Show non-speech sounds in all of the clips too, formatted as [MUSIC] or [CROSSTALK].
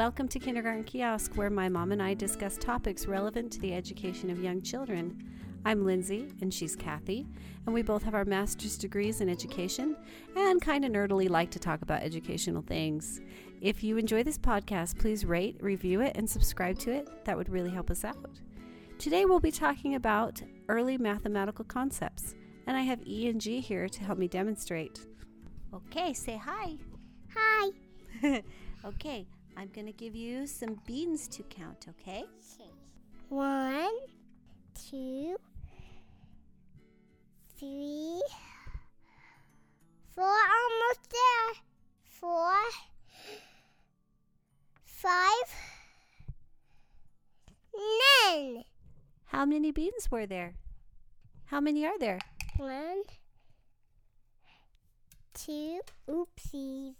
Welcome to Kindergarten Kiosk, where my mom and I discuss topics relevant to the education of young children. I'm Lindsay, and she's Kathy, and we both have our master's degrees in education and kind of nerdily like to talk about educational things. If you enjoy this podcast, please rate, review it, and subscribe to it. That would really help us out. Today, we'll be talking about early mathematical concepts, and I have E and G here to help me demonstrate. Okay, say hi. Hi. [LAUGHS] okay, I'm going to give you some beans to count, okay? One, two, three, four, almost there. Four, five, nine. How many beans were there? How many are there? One, two, oopsies,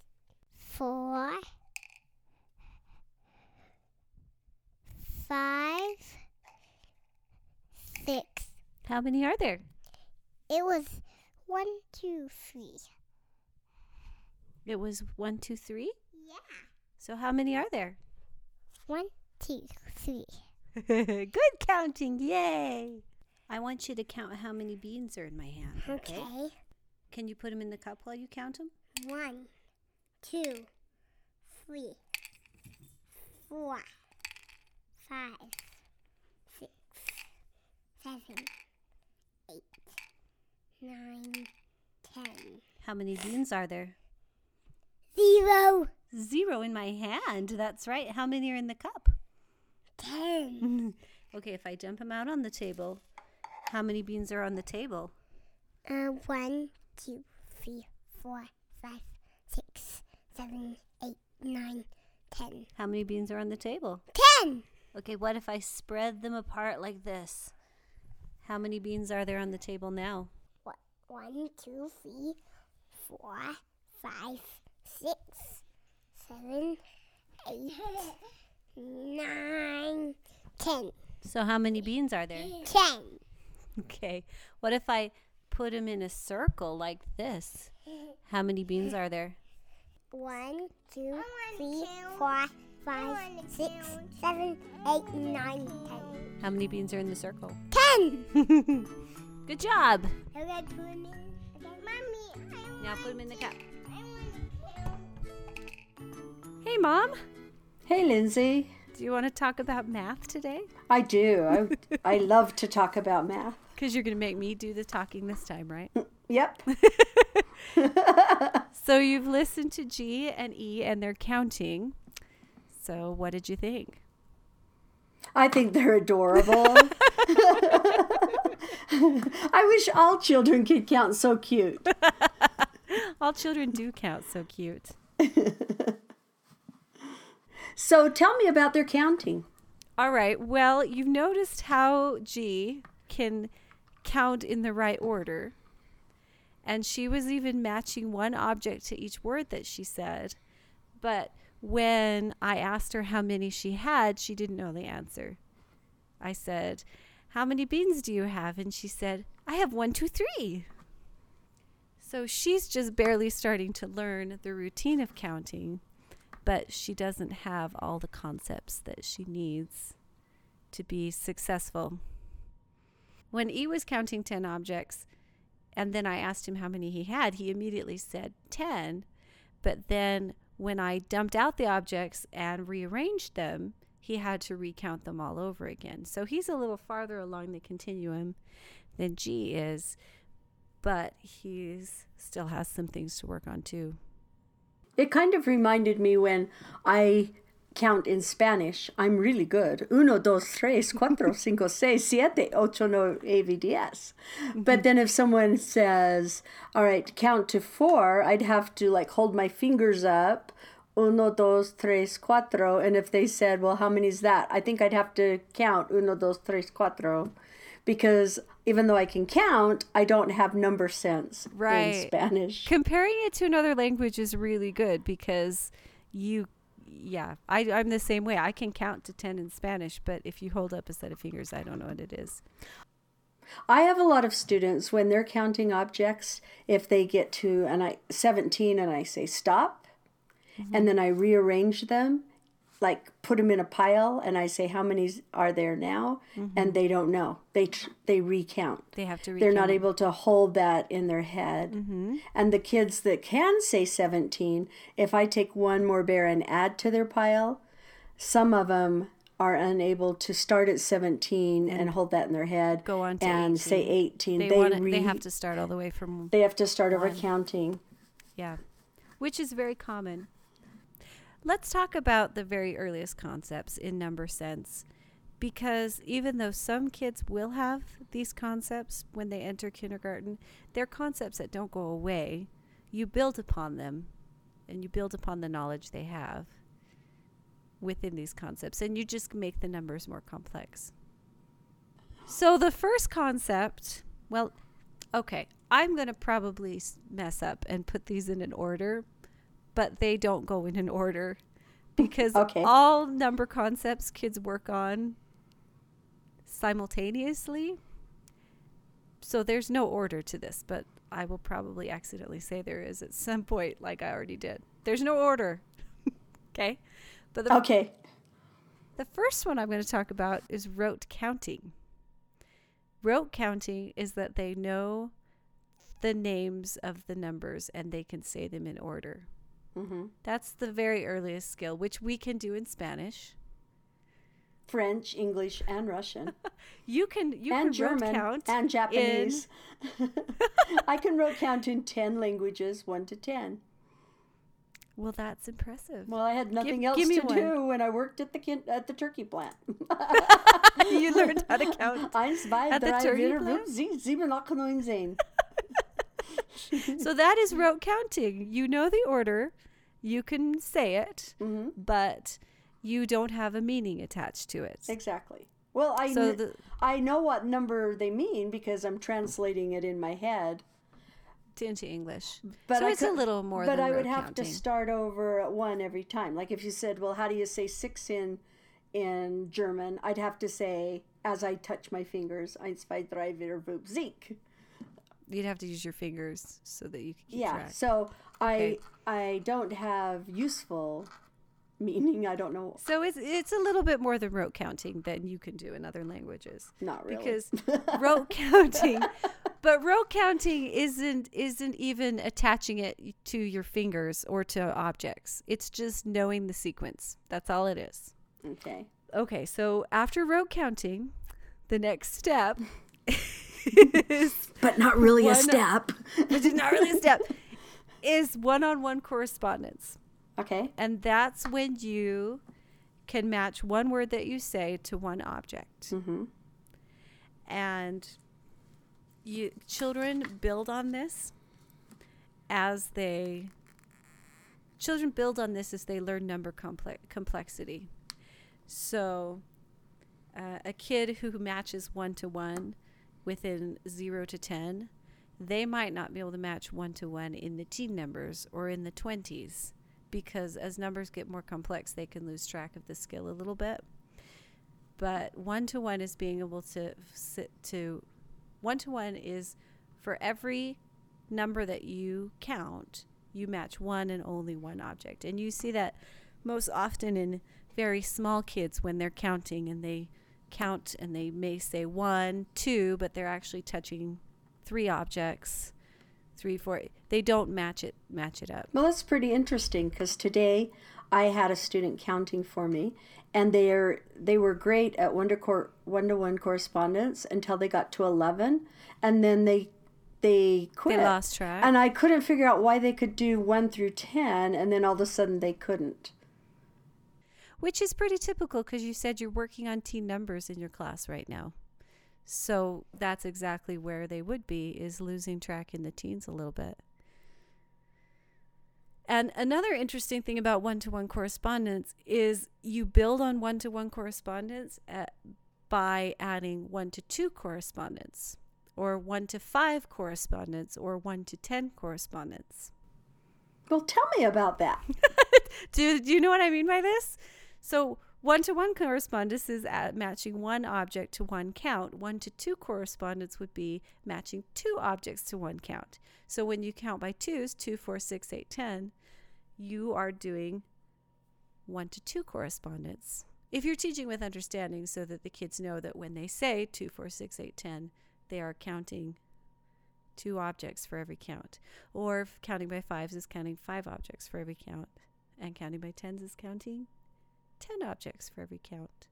four, five, six. How many are there? It was one, two, three. It was one, two, three. Yeah. So how many are there? One, two, three. [LAUGHS] Good counting, yay! I want you to count how many beans are in my hand. Okay. Okay. Can you put them in the cup while you count them? One, two, three, four, five, six, seven, eight, nine, ten. How many beans are there? Zero. Zero in my hand. That's right. How many are in the cup? Ten. [LAUGHS] okay, if I dump them out on the table, how many beans are on the table? Uh, one, two, three, four, five, six, seven, eight, nine, ten. How many beans are on the table? Ten. Okay, what if I spread them apart like this? How many beans are there on the table now? What? One, two, three, four, five, six, seven, eight, [LAUGHS] nine, ten. So, how many beans are there? [LAUGHS] Ten. Okay, what if I put them in a circle like this? [LAUGHS] How many beans are there? One, two, three, four, five, six, seven, eight, nine, ten. How many beans are in the circle? Ten. [LAUGHS] Good job. Okay, put them in. Okay. Mommy, I Now put them in the cup. Hey, Mom. Hey, Lindsay. Do you want to talk about math today? I do. I, I love to talk about math. Because you're going to make me do the talking this time, right? Mm, yep. [LAUGHS] [LAUGHS] so you've listened to G and E and they're counting. So what did you think? I think they're adorable. [LAUGHS] I wish all children could count so cute. [LAUGHS] All children do count so cute. [LAUGHS] So tell me about their counting. All right. Well, you've noticed how G can count in the right order. And she was even matching one object to each word that she said. But when I asked her how many she had, she didn't know the answer. I said, How many beans do you have? And she said, I have one, two, three. So she's just barely starting to learn the routine of counting, but she doesn't have all the concepts that she needs to be successful. When E was counting 10 objects, and then I asked him how many he had, he immediately said 10. But then when I dumped out the objects and rearranged them, he had to recount them all over again. So he's a little farther along the continuum than G is, but he's still has some things to work on too. It kind of reminded me when I count in Spanish. I'm really good. Uno, dos, tres, cuatro, [LAUGHS] cinco, seis, siete, ocho, nueve, diez. Mm-hmm. But then if someone says, all right, count to four, I'd have to like hold my fingers up. Uno, dos, tres, cuatro. And if they said, well, how many is that? I think I'd have to count uno, dos, tres, cuatro. Because even though I can count, I don't have number sense Right. in Spanish. Comparing it to another language is really good because you yeah, I, I'm the same way. I can count to 10 in Spanish, but if you hold up a set of fingers, I don't know what it is. I have a lot of students when they're counting objects, if they get to and I 17 and I say stop, mm-hmm. and then I rearrange them, like put them in a pile and I say how many are there now mm-hmm. and they don't know. They tr- they recount. They have to. They're not able to hold that in their head. Mm-hmm. And the kids that can say 17, if I take one more bear and add to their pile, some of them are unable to start at 17 and, hold that in their head Go on to and say 18. They, They, wanna, re- they have to start all the way from they have to start over counting. Yeah, which is very common. Let's talk about the very earliest concepts in number sense. Because even though some kids will have these concepts when they enter kindergarten, they're concepts that don't go away. You build upon them and you build upon the knowledge they have within these concepts, and you just make the numbers more complex. So, the first concept, well, okay, I'm going to probably mess up and put these in an order, but they don't go in an order because Okay. all number concepts kids work on simultaneously. So there's no order to this, but I will probably accidentally say there is at some point, like I already did. There's no order. [LAUGHS] okay? But the, Okay. the first one I'm going to talk about is rote counting. Rote counting is that they know the names of the numbers and they can say them in order. Hmm That's the very earliest skill, which we can do in Spanish. French, English, and Russian, [LAUGHS] You can you and can German, count and in- Japanese. [LAUGHS] I can rote count in 10 languages, 1 to 10. Well, that's impressive. Well, I had nothing else give to one. do when I worked at the kin- at the turkey plant. [LAUGHS] you learned how to count. Eins, zwei, At the drei, turkey vier, fünf, sieben, acht, neun, zehn. So that is rote counting. You know the order, you can say it, hmm but you don't have a meaning attached to it. Exactly. Well, I So kn- the I know what number they mean because I'm translating it in my head. into English. But so I it's a little more But I would have counting. to start over at one every time. Like if you said, "Well, how do you say six in in German?" I'd have to say as I touch my fingers, eins, zwei, drei, vier, fünf, sechs. You'd have to use your fingers so that you can keep Yeah. track. So Okay. I I don't have useful meaning. I don't know. So it's it's a little bit more than rote counting than you can do in other languages. Not really. because [LAUGHS] rote counting but rote counting isn't isn't even attaching it to your fingers or to objects it's just knowing the sequence that's all it is okay. okay so after rote counting the next step [LAUGHS] [LAUGHS] But not really One- a step. [LAUGHS] which is not really a step [LAUGHS] is one-on-one correspondence Okay. and that's when you can match one word that you say to one object Mm-hmm. and you children build on this as they children build on this as they learn number comple- complexity so uh, a kid who matches one to one within 0 to 10 they might not be able to match one to one in the teen numbers or in the 20s because as numbers get more complex they can lose track of the skill a little bit. But one to one is being able to sit to one to one is for every number that you count you match one and only one object. And you see that most often in very small kids when they're counting and they count and they may say one two but they're actually touching three objects three four they don't match it match it up Well, that's pretty interesting because today I had a student counting for me, and they're they were great at one to cor- one to one correspondence until they got to eleven, and then they they quit. they lost track And I couldn't figure out why they could do one through ten, and then all of a sudden they couldn't. Which is pretty typical because you said you're working on teen numbers in your class right now. So that's exactly where they would be is losing track in the teens a little bit. And another interesting thing about one-to-one correspondence is you build on one-to-one correspondence at, by adding one to two correspondence or one to five correspondence or one to 10 correspondence. Well, tell me about that. [LAUGHS] do, do you know what I mean by this? So, one to one correspondence is at matching one object to one count. One to two correspondence would be matching two objects to one count. So, when you count by twos, two, four, six, eight, ten, you are doing one to two correspondence. If you're teaching with understanding, so that the kids know that when they say two, four, six, eight, ten, they are counting two objects for every count. Or if counting by fives is counting five objects for every count, and counting by tens is counting 10 objects for every count.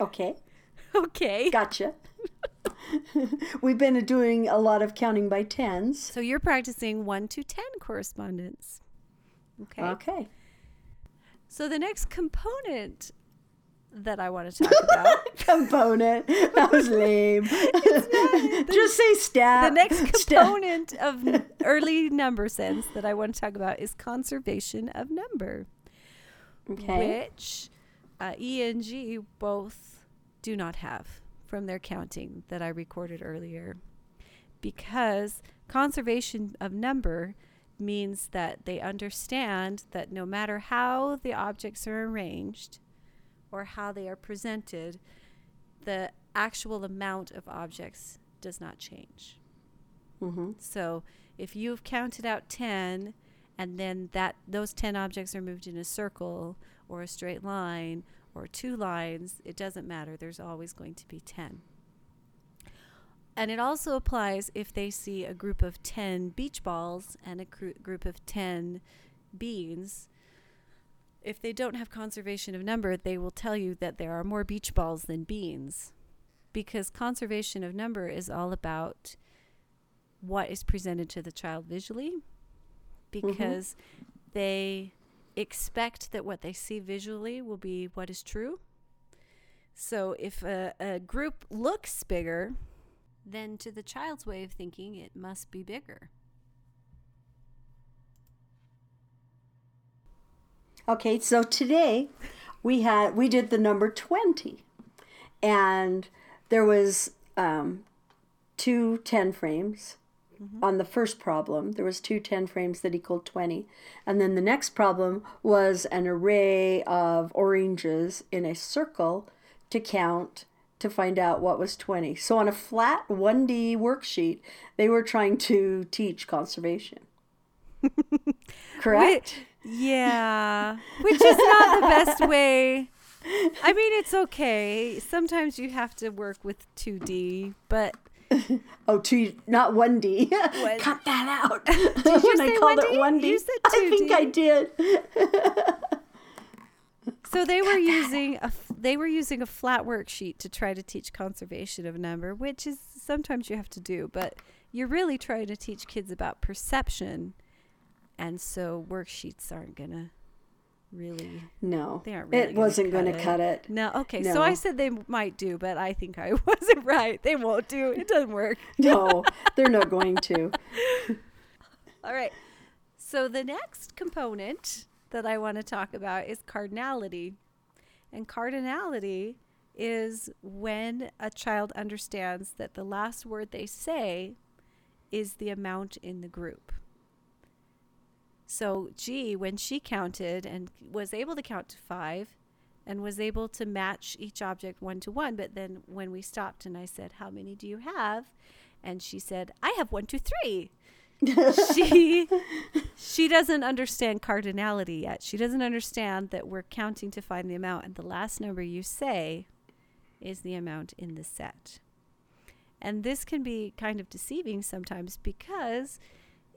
Okay, [LAUGHS] Okay. gotcha. [LAUGHS] We've been doing a lot of counting by tens. So you're practicing 1 to 10 correspondence. Okay. Okay. So the next component that I want to talk about, [LAUGHS] Component. That was [LAUGHS] lame. Just say the stat. next component of [LAUGHS] early number sense that I want to talk about is conservation of number, Okay. which uh, E and G both do not have from their counting that I recorded earlier. Because conservation of number means that they understand that no matter how the objects are arranged or how they are presented, the actual amount of objects does not change. Mm-hmm. So if you've counted out 10 and then that those 10 objects are moved in a circle or a straight line or two lines, it doesn't matter. There's always going to be 10. And it also applies if they see a group of 10 beach balls and a cru- group of 10 beans. If they don't have conservation of number, they will tell you that there are more beach balls than beans. Because conservation of number is all about what is presented to the child visually mm-hmm. because they expect that what they see visually will be what is true. So if a, a group looks bigger, then to the child's way of thinking, it must be bigger. Okay, so today we had we did the number twenty, and there was um, two 10 frames on the first problem. There was two 10 frames that equaled twenty, and then the next problem was an array of oranges in a circle to count to find out what was 20. So on a flat 1D worksheet, they were trying to teach conservation. [LAUGHS] Correct? Yeah, which is not the best way. I mean, it's okay. Sometimes you have to work with 2D, but Oh, two, not 1D. [LAUGHS] One- Cut that out. [LAUGHS] you [LAUGHS] when I say called 1D? it 1D. You said I think 2D. I did. so they were using a they were using a flat worksheet to try to teach conservation of number, which is sometimes you have to do, but you're really trying to teach kids about perception, and so worksheets aren't gonna really No, They aren't really it wasn't going to cut it. cut it. no. Okay, so I said they might do, but I think I [LAUGHS] wasn't right. They won't do. It doesn't work. [LAUGHS] No, they're not going to. [LAUGHS] All right. So the next component that I want to talk about is cardinality. And cardinality is when a child understands that the last word they say is the amount in the group. So, G, when she counted and was able to count to five and was able to match each object one to one, but then when we stopped and I said, How many do you have? And she said, I have one, two, three she [LAUGHS] she doesn't understand cardinality yet. She doesn't understand that we're counting to find the amount and the last number you say is the amount in the set. And this can be kind of deceiving sometimes because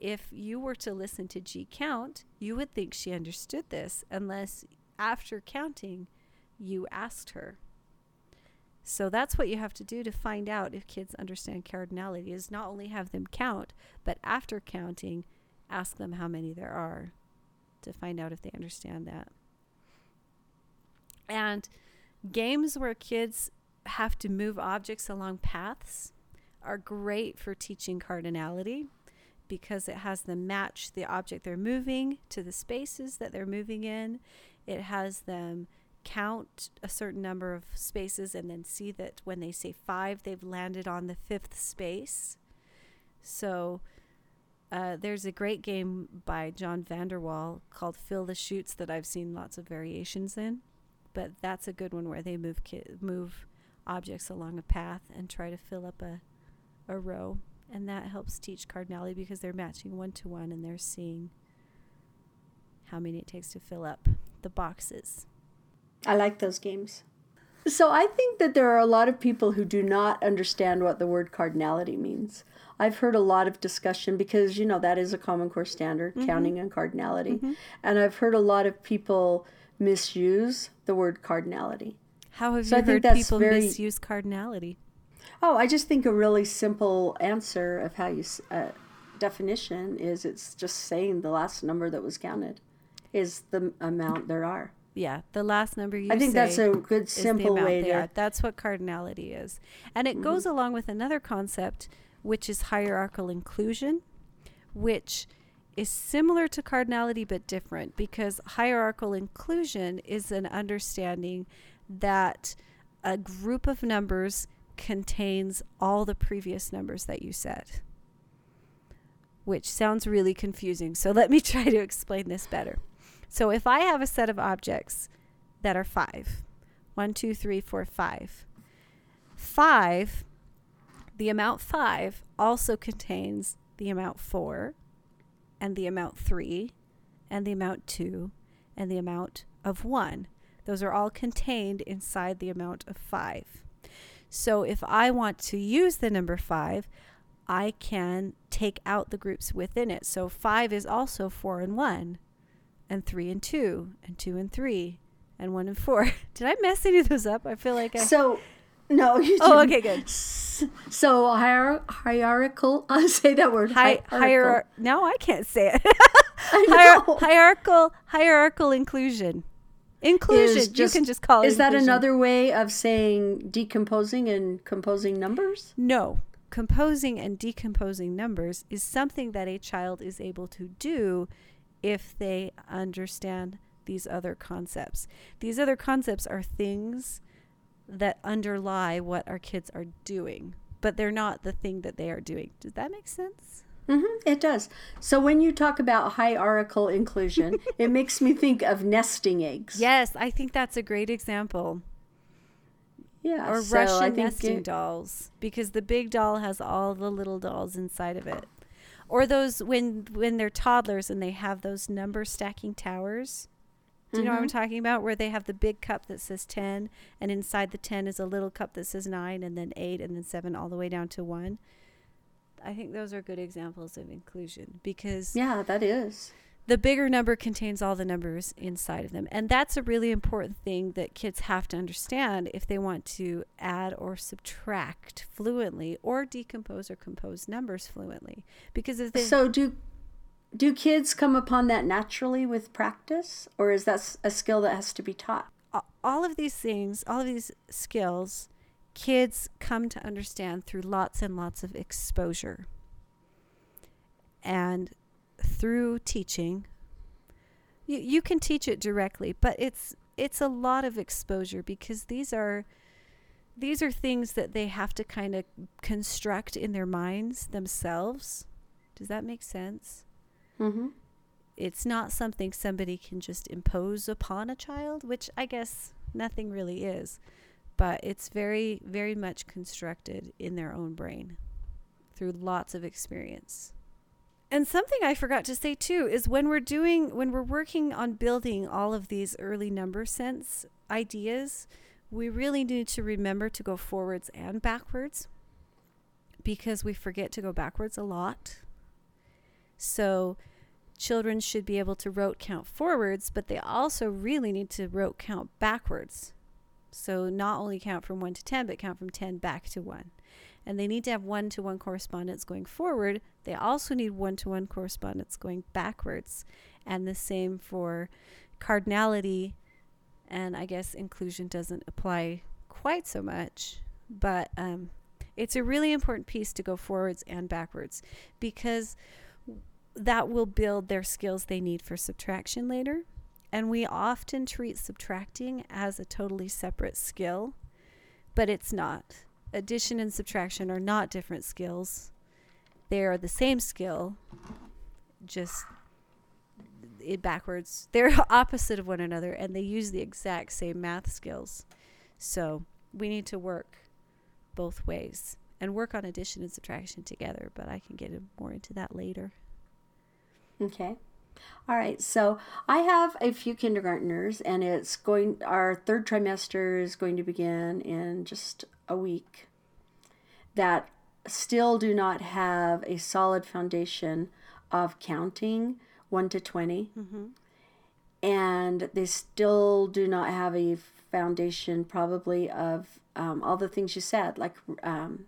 if you were to listen to G count, you would think she understood this unless after counting you asked her. So that's what you have to do to find out if kids understand cardinality is not only have them count, but after counting, ask them how many there are to find out if they understand that. And games where kids have to move objects along paths are great for teaching cardinality because it has them match the object they're moving to the spaces that they're moving in. It has them count a certain number of spaces and then see that when they say five, they've landed on the fifth space. So uh, there's a great game by John Van de Walle called Fill the Shoots that I've seen lots of variations in. But that's a good one where they move ki- move objects along a path and try to fill up a, a row. And that helps teach cardinality because they're matching one to one and they're seeing how many it takes to fill up the boxes. I like those games. So I think that there are a lot of people who do not understand what the word cardinality means. I've heard a lot of discussion because you know that is a common core standard, mm-hmm. counting and cardinality. Mm-hmm. And I've heard a lot of people misuse the word cardinality. How have So I you think heard people very- misuse cardinality? Oh, I just think a really simple answer of how you uh, definition is it's just saying the last number that was counted is the amount there are. Yeah, the last number you I think that's a good simple way to. That's what cardinality is. And it goes along with another concept, which is hierarchical inclusion, which is similar to cardinality but different because hierarchical inclusion is an understanding that a group of numbers contains all the previous numbers that you said. Which sounds really confusing. So let me [LAUGHS] try to explain this better. So if I have a set of objects that are five, one, two, three, four, five, five, the amount five also contains the amount four, and the amount three, and the amount two, and the amount of one. Those are all contained inside the amount of five. So if I want to use the number five, I can take out the groups within it. So five is also four and one, and three and two, and two and three, and one and four. [LAUGHS] Did I mess any of those up? I feel like I. So, no, you oh, didn't. okay, good. So hier- hierarchical. [LAUGHS] I'll say that word. Hi, hierarchical. hierar- no, I can't say it. [LAUGHS] Hier- hierarchical, hierarchical inclusion. Inclusion. Is you can just call it. Is that another way of saying decomposing and composing numbers? No. Composing and decomposing numbers is something that a child is able to do if they understand these other concepts. These other concepts are things that underlie what our kids are doing, but they're not the thing that they are doing. Does that make sense? Hmm it does. So when you talk about hierarchical inclusion, [LAUGHS] it makes me think of nesting eggs. Yes, I think that's a great example. Yeah. or so Russian nesting it- dolls because the big doll has all the little dolls inside of it. Or those when when they're toddlers and they have those number stacking towers. Do you know what I'm talking about? Where they have the big cup that says 10 and inside the 10 is a little cup that says 9 and then 8 and then 7 all the way down to 1. I think those are good examples of inclusion because Yeah, that is. the bigger number contains all the numbers inside of them. And that's a really important thing that kids have to understand if they want to add or subtract fluently or decompose or compose numbers fluently. Because if they So do do kids come upon that naturally with practice, or is that a skill that has to be taught? all of these things, all of these skills, kids come to understand through lots and lots of exposure. And through teaching, you, you can teach it directly, but it's it's a lot of exposure because these are these are things that they have to kind of construct in their minds themselves. Does that make sense? Mm-hmm. it's not something somebody can just impose upon a child, which I guess nothing really is, but it's very, very much constructed in their own brain through lots of experience. And something I forgot to say too is when we're doing, when we're working on building all of these early number sense ideas, we really need to remember to go forwards and backwards because we forget to go backwards a lot. So children should be able to rote count forwards, but they also really need to rote count backwards. So not only count from 1 to 10, but count from 10 back to 1. And they need to have one to one correspondence going forward. They also need one to one correspondence going backwards. And the same for cardinality. And I guess inclusion doesn't apply quite so much. But um, it's a really important piece to go forwards and backwards because that will build their skills they need for subtraction later. And we often treat subtracting as a totally separate skill, but it's not. Addition and subtraction are not different skills. They are the same skill, just it backwards. They're [LAUGHS] opposite of one another and they use the exact same math skills. So we need to work both ways and work on addition and subtraction together, but I can get more into that later. Okay. All right, so I have a few kindergartners, and it's going. Our third trimester is going to begin in just a week. That still do not have a solid foundation of counting one to 20 Mm-hmm. and they still do not have a foundation, probably of um, all the things you said, like um,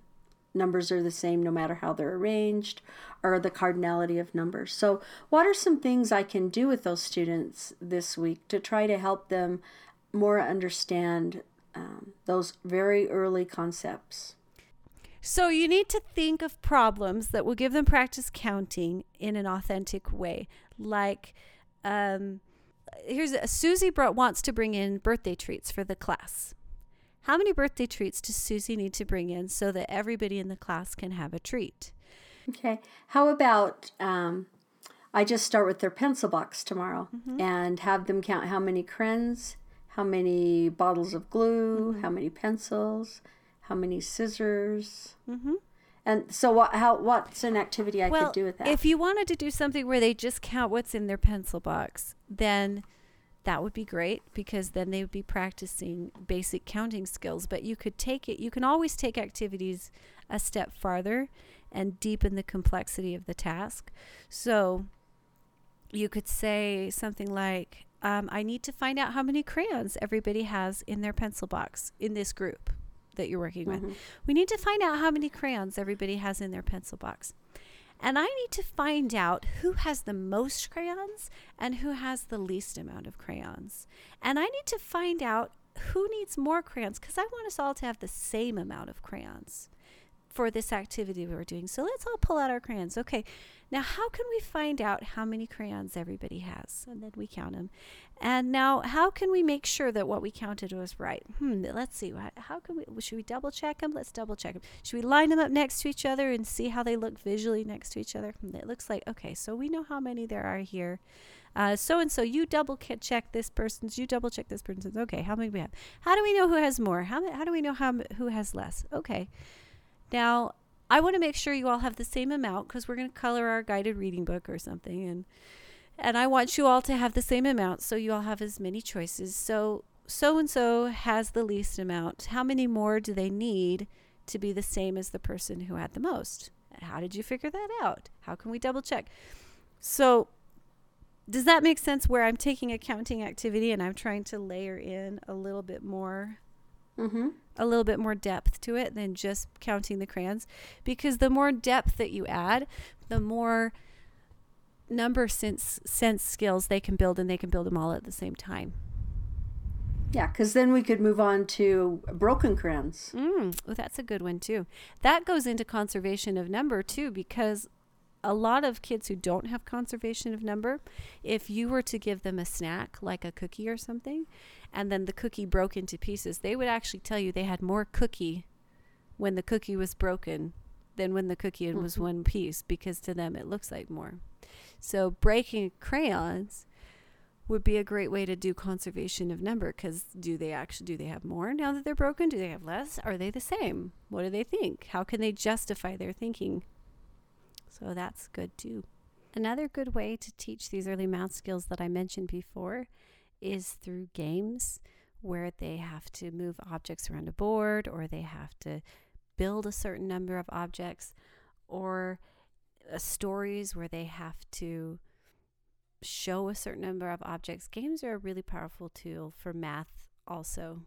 numbers are the same no matter how they're arranged or the cardinality of numbers. So, what are some things I can do with those students this week to try to help them more understand um, those very early concepts? So you need to think of problems that will give them practice counting in an authentic way. Like, um, here's a, Susie brought, wants to bring in birthday treats for the class. How many birthday treats does Susie need to bring in so that everybody in the class can have a treat? Okay. How about um, I just start with their pencil box tomorrow and have them count how many crayons, how many bottles of glue, how many pencils, how many scissors. Mm-hmm. And so, what? How? What's an activity I well, could do with that? if you wanted to do something where they just count what's in their pencil box, then that would be great because then they would be practicing basic counting skills. But you could take it, you can always take activities a step farther and deepen the complexity of the task. So you could say something like, um, I need to find out how many crayons everybody has in their pencil box in this group that you're working with. We need to find out how many crayons everybody has in their pencil box. And I need to find out who has the most crayons and who has the least amount of crayons. And I need to find out who needs more crayons because I want us all to have the same amount of crayons for this activity we're doing. So let's all pull out our crayons. Okay, now how can we find out how many crayons everybody has? And then we count them. And now how can we make sure that what we counted was right? Hmm, let's see. How- can we, should we double check them? Let's double check them. Should we line them up next to each other and see how they look visually next to each other? Hmm, It looks like, okay, so we know how many there are here. Uh, so and so, you double check this person's, you double check this person's. Okay, how many we have? How do we know who has more? How, how do we know how, who has less? Okay. Now, I want to make sure you all have the same amount because we're going to color our guided reading book or something, and and I want you all to have the same amount, so you all have as many choices. So so and so has the least amount. How many more do they need to be the same as the person who had the most? How did you figure that out? How can we double check? So does that make sense where I'm taking a counting activity and I'm trying to layer in a little bit more mm-hmm. a little bit more depth to it than just counting the crayons because the more depth that you add the more number sense sense skills they can build and they can build them all at the same time Yeah, because then we could move on to broken crayons. mm, oh, that's a good one too that goes into conservation of number too because a lot of kids who don't have conservation of number if you were to give them a snack like a cookie or something and then the cookie broke into pieces they would actually tell you they had more cookie when the cookie was broken than when the cookie was mm-hmm. one piece because to them it looks like more. So breaking crayons would be a great way to do conservation of number because do they actually do they have more now that they're broken? Do they have less? Are they the same? What do they think? How can they justify their thinking? So that's good too. Another good way to teach these early math skills that I mentioned before is through games where they have to move objects around a board or they have to build a certain number of objects or uh, stories where they have to show a certain number of objects. Games are a really powerful tool for math also.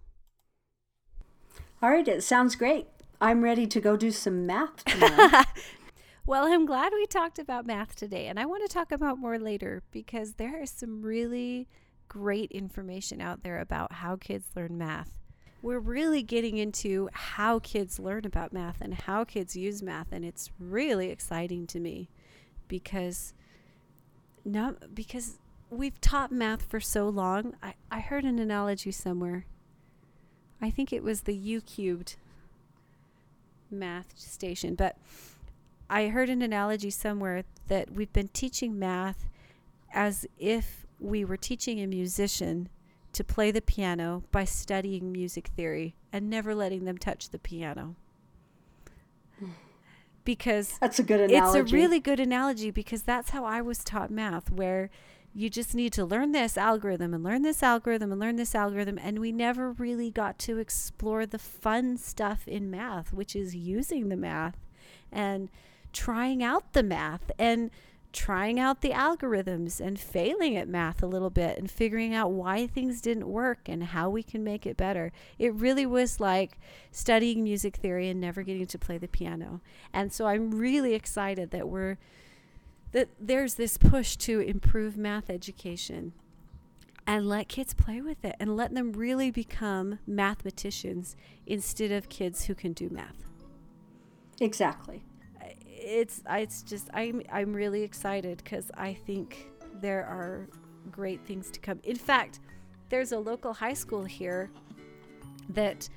All right, it sounds great. I'm ready to go do some math tomorrow. [LAUGHS] Well, I'm glad we talked about math today, and I want to talk about more later because there is some really great information out there about how kids learn math. We're really getting into how kids learn about math and how kids use math, and it's really exciting to me because no, because we've taught math for so long. I, I heard an analogy somewhere. I think it was the YouCubed math station, but I heard an analogy somewhere that we've been teaching math as if we were teaching a musician to play the piano by studying music theory and never letting them touch the piano. because That's a good analogy. it's a really good analogy because that's how I was taught math, where you just need to learn this algorithm and learn this algorithm and learn this algorithm. And we never really got to explore the fun stuff in math, which is using the math and trying out the math and trying out the algorithms and failing at math a little bit and figuring out why things didn't work and how we can make it better. It really was like studying music theory and never getting to play the piano. And so I'm really excited that we're that there's this push to improve math education and let kids play with it and let them really become mathematicians instead of kids who can do math exactly. It's it's just I'm I'm really excited because I think there are great things to come. In fact, there's a local high school here that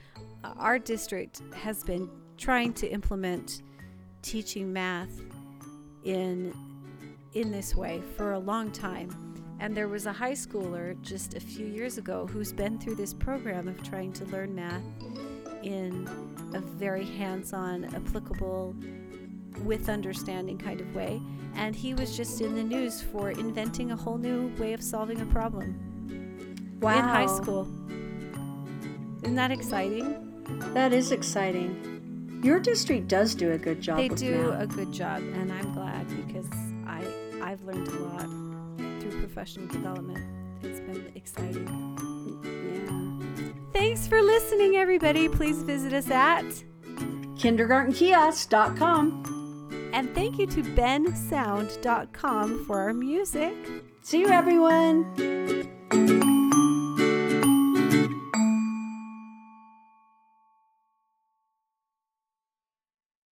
our district has been trying to implement teaching math in in this way for a long time. And there was a high schooler just a few years ago who's been through this program of trying to learn math in a very hands-on, applicable with understanding kind of way. And he was just in the news for inventing a whole new way of solving a problem Wow. in high school. Isn't that exciting? That is exciting. Your district does do a good job. They do math. a good job, and I'm glad because I I've learned a lot through professional development. It's been exciting. yeah. Thanks for listening, everybody. Please visit us at kindergartenkiosk.com. and thank you to bensound.com for our music. See you, everyone.